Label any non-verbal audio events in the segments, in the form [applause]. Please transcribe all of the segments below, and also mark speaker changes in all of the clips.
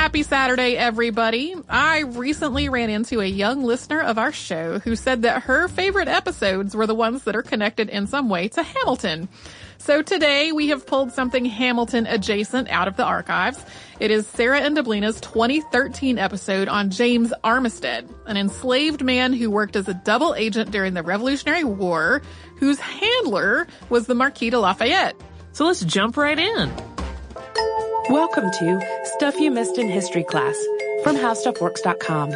Speaker 1: Happy Saturday, everybody. I recently ran into a young listener of our show who said that her favorite episodes were the ones that are connected in some way to Hamilton. So today we have pulled something Hamilton adjacent out of the archives. It is Sarah and Deblina's 2013 episode on James Armistead, an enslaved man who worked as a double agent during the Revolutionary War, whose handler was the Marquis de Lafayette.
Speaker 2: So let's jump right in.
Speaker 3: Welcome to Stuff You Missed in History Class from HowStuffWorks.com.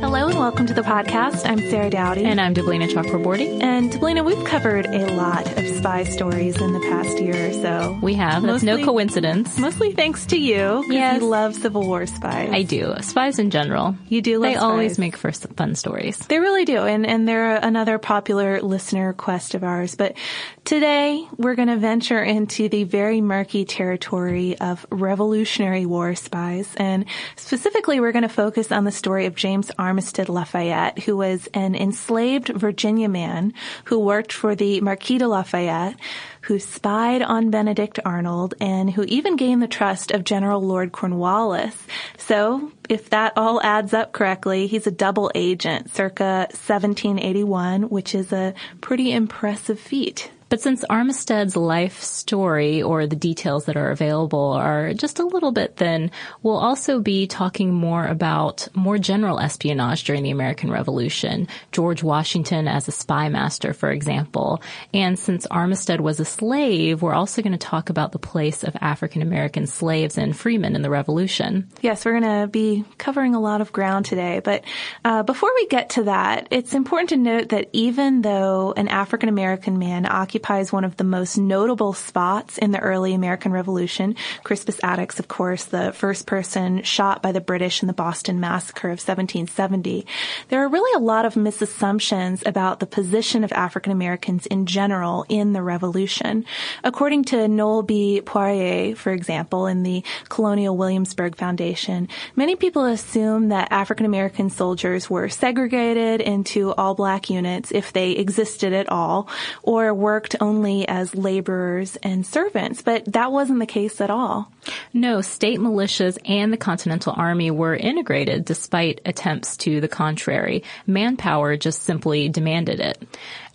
Speaker 4: Hello and welcome to the podcast. I'm Sarah Dowdy.
Speaker 5: And I'm Deblina Chakraborty.
Speaker 4: And Deblina, we've covered a lot of spy stories in the past year or so.
Speaker 5: We have. That's mostly, no coincidence.
Speaker 4: Mostly thanks to you.
Speaker 5: Yes.
Speaker 4: You love Civil War spies.
Speaker 5: I do. Spies in general.
Speaker 4: You do
Speaker 5: They
Speaker 4: spies.
Speaker 5: They always make for fun stories.
Speaker 4: They really do. And, and they're another popular listener request of ours. But today we're going to venture into the very murky territory of Revolutionary War spies. And specifically, we're going to focus on the story of James Armistead Lafayette, who was an enslaved Virginia man who worked for the Marquis de Lafayette, who spied on Benedict Arnold, and who even gained the trust of General Lord Cornwallis. So, if that all adds up correctly, he's a double agent circa 1781, which is a pretty impressive feat.
Speaker 5: But since Armistead's life story or the details that are available are just a little bit thin, we'll also be talking more about more general espionage during the American Revolution. George Washington as a spy master, for example. And since Armistead was a slave, we're also going to talk about the place of African American slaves and freemen in the Revolution.
Speaker 4: Yes, we're going to be covering a lot of ground today. But uh, before we get to that, it's important to note that even though an African American man occupied occupies one of the most notable spots in the early American Revolution. Crispus Attucks, of course, the first person shot by the British in the Boston Massacre of 1770. There are really a lot of misassumptions about the position of African Americans in general in the Revolution. According to Noel B. Poirier, for example, in the Colonial Williamsburg Foundation, many people assume that African American soldiers were segregated into all black units if they existed at all, or worked only as laborers and servants, but that wasn't the case at all.
Speaker 5: No, state militias and the Continental Army were integrated despite attempts to the contrary. Manpower just simply demanded it.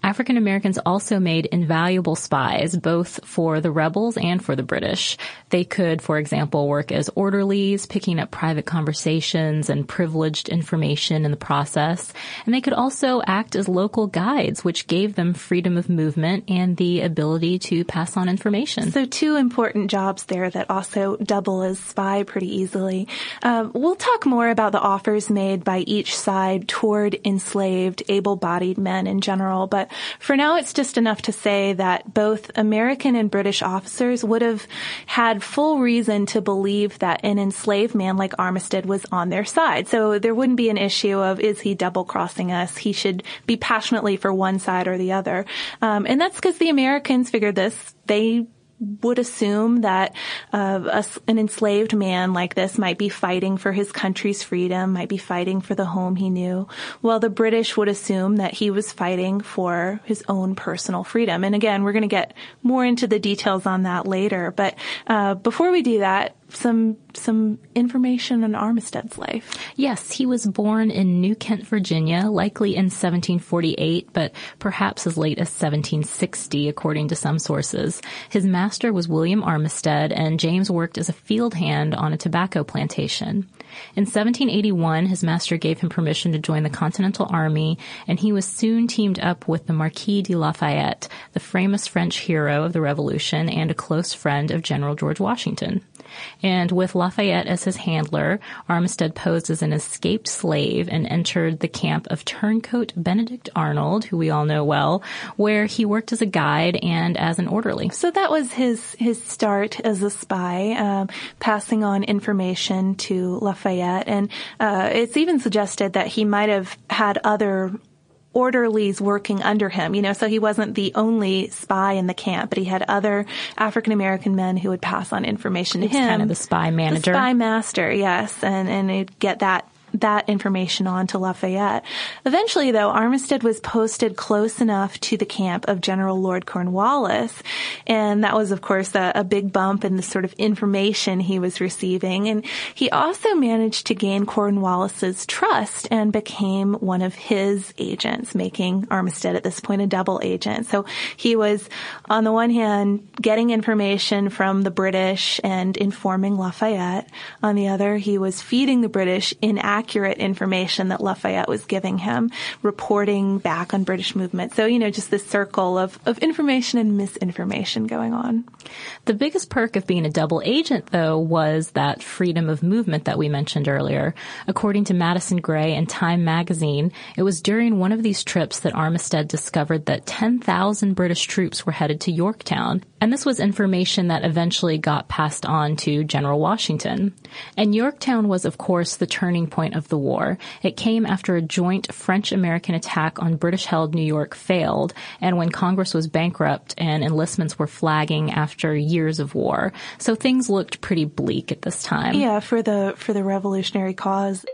Speaker 5: African Americans also made invaluable spies, both for the rebels and for the British. They could, for example, work as orderlies, picking up private conversations and privileged information in the process. And they could also act as local guides, which gave them freedom of movement and the ability to pass on information.
Speaker 4: So two important jobs there that also double as spy pretty easily. Um, we'll talk more about the offers made by each side toward enslaved, able-bodied men in general, but for now, it's just enough to say that both American and British officers would have had full reason to believe that an enslaved man like Armistead was on their side. So there wouldn't be an issue of is he double crossing us? He should be passionately for one side or the other. Um, and that's because the Americans figured this. They would assume that uh, a, an enslaved man like this might be fighting for his country's freedom, might be fighting for the home he knew, while the British would assume that he was fighting for his own personal freedom. And again, we're going to get more into the details on that later. But uh, before we do that, some some information on Armistead's life.
Speaker 5: Yes, he was born in New Kent, Virginia, likely in 1748, but perhaps as late as 1760, according to some sources. His master was William Armistead, and James worked as a field hand on a tobacco plantation. In 1781, his master gave him permission to join the Continental Army, and he was soon teamed up with the Marquis de Lafayette, the famous French hero of the Revolution and a close friend of General George Washington. And with Lafayette as his handler, Armistead posed as an escaped slave and entered the camp of turncoat Benedict Arnold, who we all know well, where he worked as a guide and as an orderly.
Speaker 4: So that was his his start as a spy, um, passing on information to Lafayette, and uh, it's even suggested that he might have had other orderlies working under him, you know, so he wasn't the only spy in the camp, but he had other African American men who would pass on information to him.
Speaker 5: kind of the spy manager.
Speaker 4: The spy master, yes, and and he'd get that that information on to Lafayette. Eventually, though, Armistead was posted close enough to the camp of General Lord Cornwallis, and that was, of course, a, a big bump in the sort of information he was receiving. And he also managed to gain Cornwallis's trust and became one of his agents, making Armistead at this point a double agent. So he was, on the one hand, getting information from the British and informing Lafayette. On the other, he was feeding the British in inaccurate information that Lafayette was giving him, reporting back on British movement. So, you know, just this circle of, of information and misinformation going on.
Speaker 5: The biggest perk of being a double agent, though, was that freedom of movement that we mentioned earlier. According to Madison Gray and Time magazine, it was during one of these trips that Armistead discovered that 10,000 British troops were headed to Yorktown. And this was information that eventually got passed on to General Washington. And Yorktown was, of course, the turning point of the war. It came after a joint French-American attack on British-held New York failed, and when Congress was bankrupt and enlistments were flagging after years of war. So things looked pretty bleak at this time.
Speaker 4: Yeah, for the for the revolutionary cause.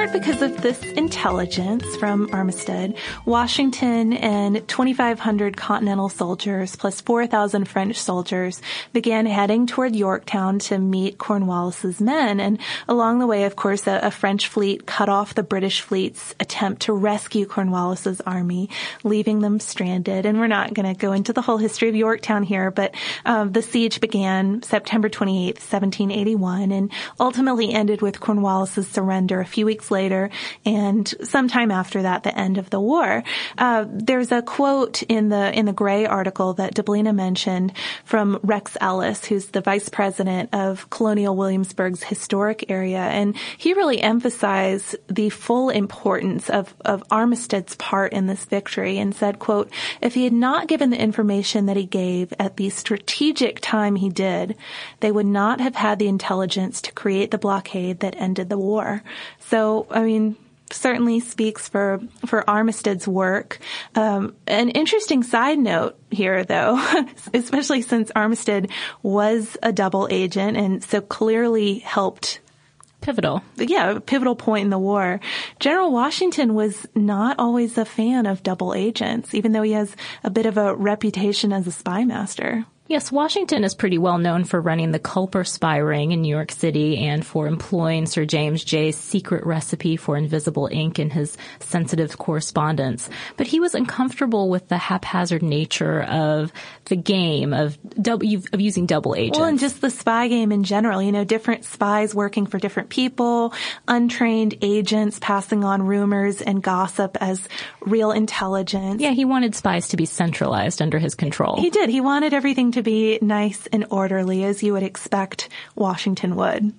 Speaker 4: Part because of this intelligence from Armistead, Washington and 2,500 Continental soldiers plus 4,000 French soldiers began heading toward Yorktown to meet Cornwallis's men. And along the way, of course, a, a French fleet cut off the British fleet's attempt to rescue Cornwallis's army, leaving them stranded. And we're not going to go into the whole history of Yorktown here, but um, the siege began September 28th, 1781, and ultimately ended with Cornwallis's surrender a few weeks later, and sometime after that, the end of the war. Uh, there's a quote in the in the Gray article that Deblina mentioned from Rex Ellis, who's the vice president of Colonial Williamsburg's historic area, and he really emphasized the full importance of of Armistead's part in this victory, and said, "quote If he had not given the information that he gave at the strategic time he did, they would not have had the intelligence to create the blockade that ended the war." So, I mean, certainly speaks for for Armistead's work. Um, an interesting side note here, though, [laughs] especially since Armistead was a double agent and so clearly helped.
Speaker 5: Pivotal.
Speaker 4: Yeah, pivotal point in the war. General Washington was not always a fan of double agents, even though he has a bit of a reputation as a spy master.
Speaker 5: Yes, Washington is pretty well known for running the Culper spy ring in New York City and for employing Sir James Jay's secret recipe for invisible ink in his sensitive correspondence. But he was uncomfortable with the haphazard nature of the game of double, of using double agents.
Speaker 4: Well, and just the spy game in general. You know, different spies working for different people, untrained agents passing on rumors and gossip as real intelligence.
Speaker 5: Yeah, he wanted spies to be centralized under his control.
Speaker 4: He did. He wanted everything to to be nice and orderly as you would expect Washington would.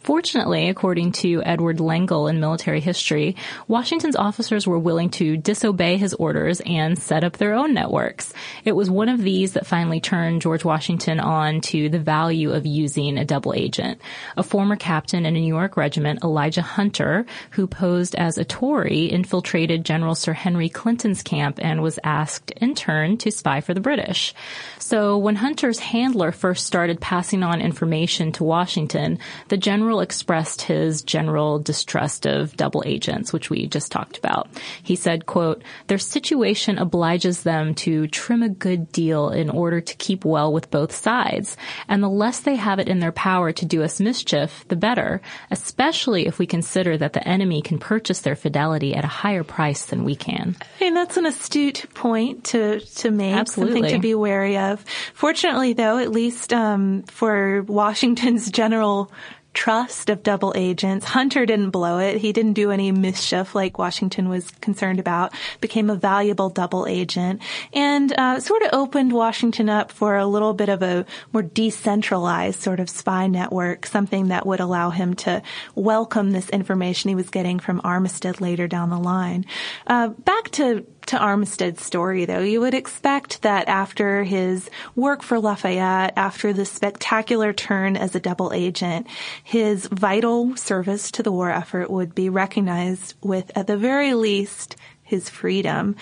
Speaker 5: Fortunately, according to Edward Lengel in military history, Washington's officers were willing to disobey his orders and set up their own networks. It was one of these that finally turned George Washington on to the value of using a double agent. A former captain in a New York regiment, Elijah Hunter, who posed as a Tory, infiltrated General Sir Henry Clinton's camp and was asked in turn to spy for the British. So when Hunter's handler first started passing on information to Washington, the general expressed his general distrust of double agents, which we just talked about. He said, quote, their situation obliges them to trim a good deal in order to keep well with both sides. And the less they have it in their power to do us mischief, the better, especially if we consider that the enemy can purchase their fidelity at a higher price than we can.
Speaker 4: I mean, that's an astute point to, to make.
Speaker 5: Absolutely.
Speaker 4: Something to be wary of. Fortunately, though, at least um, for Washington's general trust of double agents. Hunter didn't blow it. He didn't do any mischief like Washington was concerned about. Became a valuable double agent and uh, sort of opened Washington up for a little bit of a more decentralized sort of spy network, something that would allow him to welcome this information he was getting from Armistead later down the line. Uh, back to to Armistead's story, though, you would expect that after his work for Lafayette, after the spectacular turn as a double agent, his vital service to the war effort would be recognized with, at the very least, his freedom.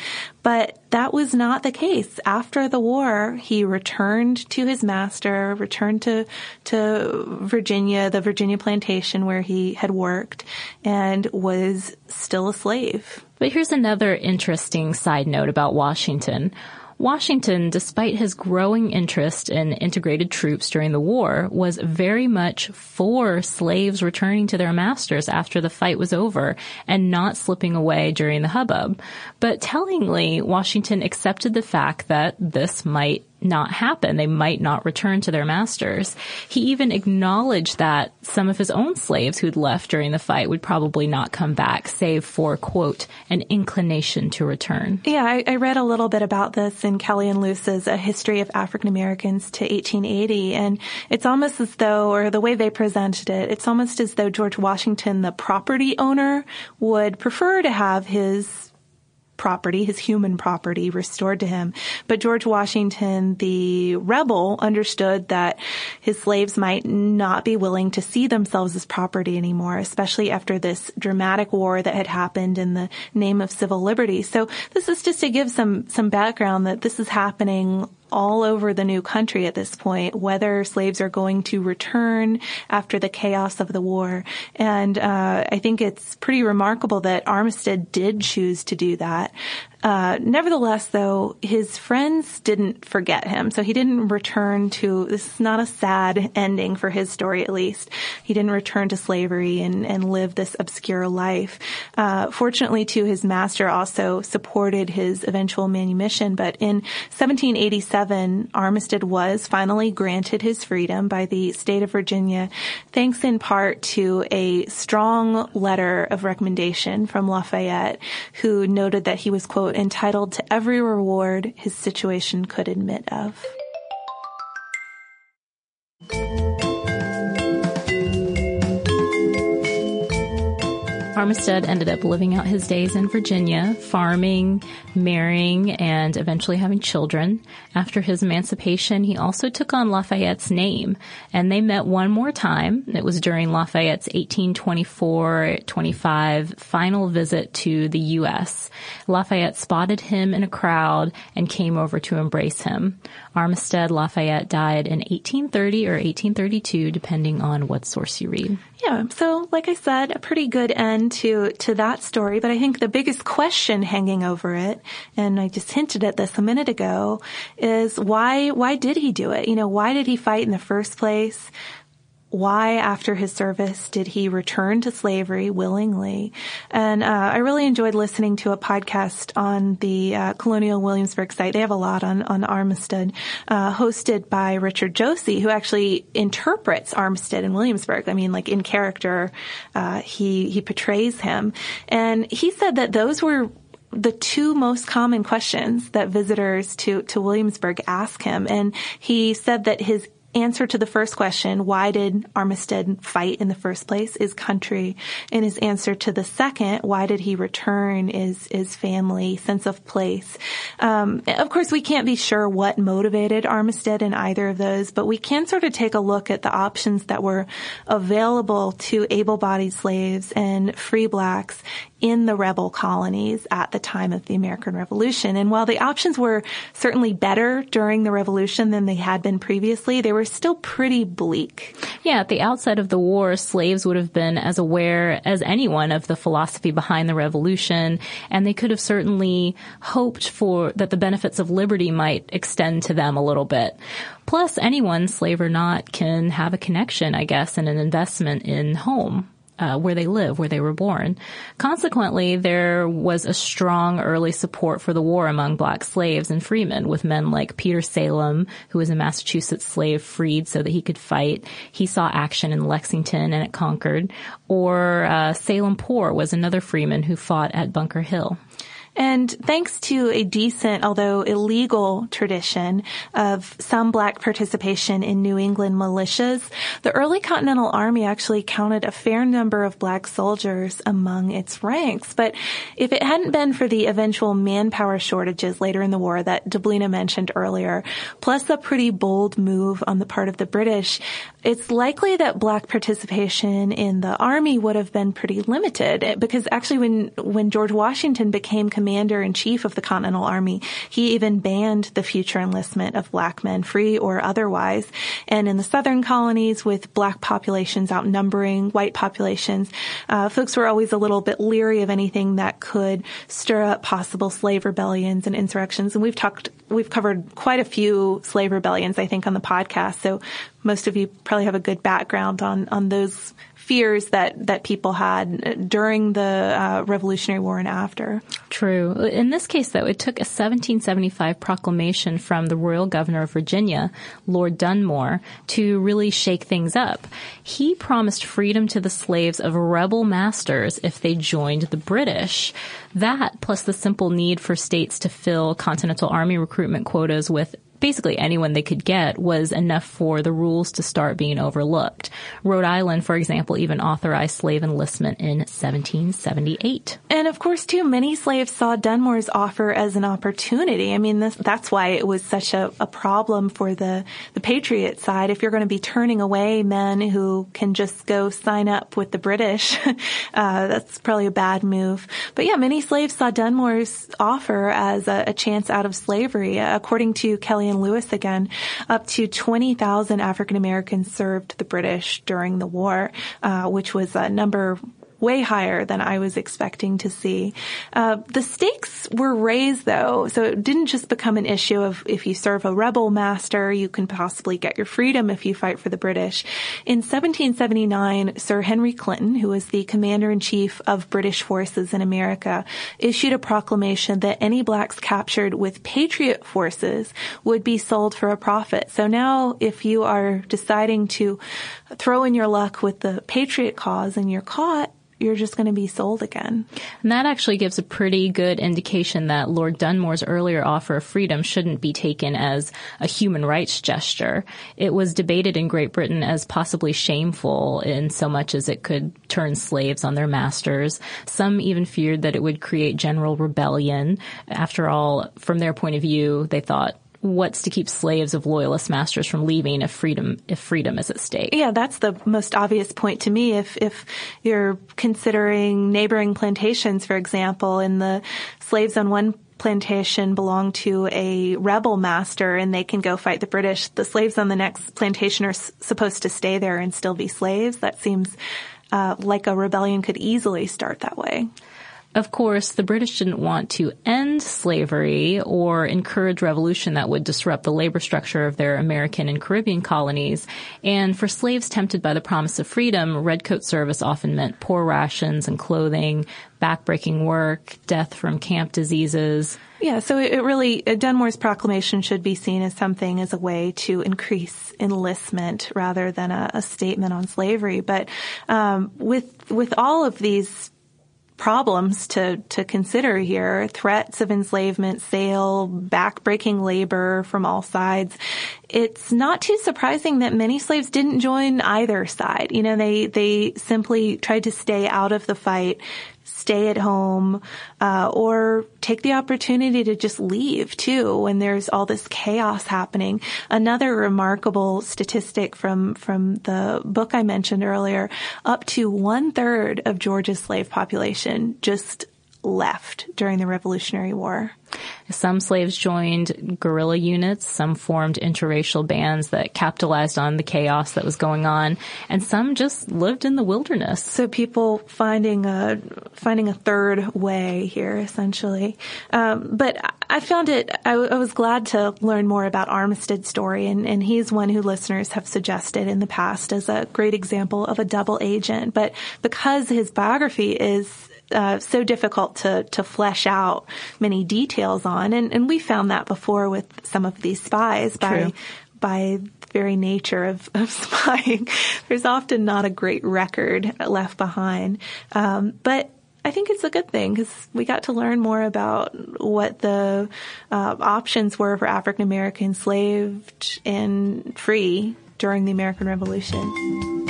Speaker 4: But that was not the case. After the war, he returned to his master, returned to, to Virginia, the Virginia plantation where he had worked, and was still a slave.
Speaker 5: But here's another interesting side note about Washington. Washington, despite his growing interest in integrated troops during the war, was very much for slaves returning to their masters after the fight was over and not slipping away during the hubbub. But tellingly, Washington accepted the fact that this might not happen. They might not return to their masters. He even acknowledged that some of his own slaves who'd left during the fight would probably not come back, save for, quote, an inclination to return.
Speaker 4: Yeah, I, I read a little bit about this in Kelley and Lewis's A History of African Americans to 1880, and it's almost as though, or the way they presented it, it's almost as though George Washington, the property owner, would prefer to have his property, his human property restored to him. But George Washington, the rebel, understood that his slaves might not be willing to see themselves as property anymore, especially after this dramatic war that had happened in the name of civil liberty. So this is just to give some, some background that this is happening all over the new country at this point, whether slaves are going to return after the chaos of the war. And uh, I think it's pretty remarkable that Armistead did choose to do that. Uh, nevertheless, though, his friends didn't forget him, so he didn't return to. This is not a sad ending for his story, at least. He didn't return to slavery and, and live this obscure life. Uh, fortunately, too, his master also supported his eventual manumission. But in 1787, Armistead was finally granted his freedom by the state of Virginia, thanks in part to a strong letter of recommendation from Lafayette, who noted that he was quote entitled to every reward his situation could admit of.
Speaker 5: Armistead ended up living out his days in Virginia, farming, marrying, and eventually having children. After his emancipation, he also took on Lafayette's name, and they met one more time. It was during Lafayette's 1824-25 final visit to the U.S. Lafayette spotted him in a crowd and came over to embrace him. Armistead Lafayette died in 1830 or 1832, depending on what source you read.
Speaker 4: Yeah. So, like I said, a pretty good end to, to that story. But I think the biggest question hanging over it, and I just hinted at this a minute ago, is why, why did he do it? You know, why did he fight in the first place? Why after his service did he return to slavery willingly? And uh, I really enjoyed listening to a podcast on the uh, Colonial Williamsburg site. They have a lot on on Armistead, uh, hosted by Richard Josey, who actually interprets Armistead in Williamsburg. I mean, like in character, uh, he he portrays him, and he said that those were the two most common questions that visitors to, to Williamsburg ask him. And he said that his answer to the first question, why did Armistead fight in the first place, is country. And his answer to the second, why did he return, is is family, sense of place. Um, of course, we can't be sure what motivated Armistead in either of those, but we can sort of take a look at the options that were available to able-bodied slaves and free blacks in the rebel colonies at the time of the American Revolution. And while the options were certainly better during the revolution than they had been previously, they were still pretty bleak.
Speaker 5: Yeah, at the outset of the war, slaves would have been as aware as anyone of the philosophy behind the revolution, and they could have certainly hoped for that the benefits of liberty might extend to them a little bit. Plus, anyone, slave or not, can have a connection, I guess, and an investment in home uh, where they live, where they were born. Consequently, there was a strong early support for the war among black slaves and freemen, with men like Peter Salem, who was a Massachusetts slave freed so that he could fight. He saw action in Lexington and at Concord. Or uh, Salem Poor was another freeman who fought at Bunker Hill.
Speaker 4: And thanks to a decent, although illegal tradition of some black participation in New England militias, the early Continental Army actually counted a fair number of black soldiers among its ranks. But if it hadn't been for the eventual manpower shortages later in the war that Deblina mentioned earlier, plus a pretty bold move on the part of the British, it's likely that black participation in the army would have been pretty limited because actually when, when George Washington became commander in chief of the Continental Army, he even banned the future enlistment of black men, free or otherwise. And in the southern colonies with black populations outnumbering white populations, uh, folks were always a little bit leery of anything that could stir up possible slave rebellions and insurrections. And we've talked, we've covered quite a few slave rebellions, I think, on the podcast. So most of you probably have a good background on, on those fears that, that people had during the uh, Revolutionary War and after.
Speaker 5: True. In this case, though, it took a 1775 proclamation from the royal governor of Virginia, Lord Dunmore, to really shake things up. He promised freedom to the slaves of rebel masters if they joined the British. That, plus the simple need for states to fill Continental Army recruitment quotas with basically anyone they could get was enough for the rules to start being overlooked. Rhode Island, for example, even authorized slave enlistment in 1778.
Speaker 4: And of course, too, many slaves saw Dunmore's offer as an opportunity. I mean, this, that's why it was such a, a problem for the, the Patriot side. If you're going to be turning away men who can just go sign up with the British, [laughs] uh, that's probably a bad move. But yeah, many slaves saw Dunmore's offer as a, a chance out of slavery. According to Kelley and Lewis again, up to 20,000 African Americans served the British during the war, uh, which was a number way higher than I was expecting to see. Uh, the stakes were raised though, so it didn't just become an issue of if you serve a rebel master, you can possibly get your freedom if you fight for the British. In 1779, Sir Henry Clinton, who was the commander-in-chief of British forces in America, issued a proclamation that any blacks captured with patriot forces would be sold for a profit. So now if you are deciding to throw in your luck with the patriot cause and you're caught, you're just going to be sold again.
Speaker 5: And that actually gives a pretty good indication that Lord Dunmore's earlier offer of freedom shouldn't be taken as a human rights gesture. It was debated in Great Britain as possibly shameful in so much as it could turn slaves on their masters. Some even feared that it would create general rebellion. After all, from their point of view, they thought what's to keep slaves of loyalist masters from leaving if freedom if freedom is at stake.
Speaker 4: Yeah, that's the most obvious point to me. If if you're considering neighboring plantations, for example, and the slaves on one plantation belong to a rebel master and they can go fight the British, the slaves on the next plantation are s- supposed to stay there and still be slaves. That seems uh, like a rebellion could easily start that way.
Speaker 5: Of course, the British didn't want to end slavery or encourage revolution that would disrupt the labor structure of their American and Caribbean colonies. And for slaves tempted by the promise of freedom, redcoat service often meant poor rations and clothing, backbreaking work, death from camp diseases.
Speaker 4: Yeah, so it really, Dunmore's proclamation should be seen as something as a way to increase enlistment rather than a, a statement on slavery. But um, with with all of these problems to, to consider here. Threats of enslavement, sale, backbreaking labor from all sides. It's not too surprising that many slaves didn't join either side. You know, they, they simply tried to stay out of the fight, stay at home, uh, or take the opportunity to just leave too when there's all this chaos happening. Another remarkable statistic from from the book I mentioned earlier: up to one third of Georgia's slave population just left during the Revolutionary War.
Speaker 5: Some slaves joined guerrilla units, some formed interracial bands that capitalized on the chaos that was going on, and some just lived in the wilderness.
Speaker 4: So people finding a finding a third way here, essentially. Um, but I found it. I, I, was glad to learn more about Armistead's story, and, and he's one who listeners have suggested in the past as a great example of a double agent. But because his biography is uh, so difficult to to flesh out many details on, and and we found that before with some of these spies by
Speaker 5: True.
Speaker 4: by very nature of, [laughs] of spying. There's often not a great record left behind, um, but. I think it's a good thing because we got to learn more about what the uh, options were for African Americans enslaved and free during the American Revolution.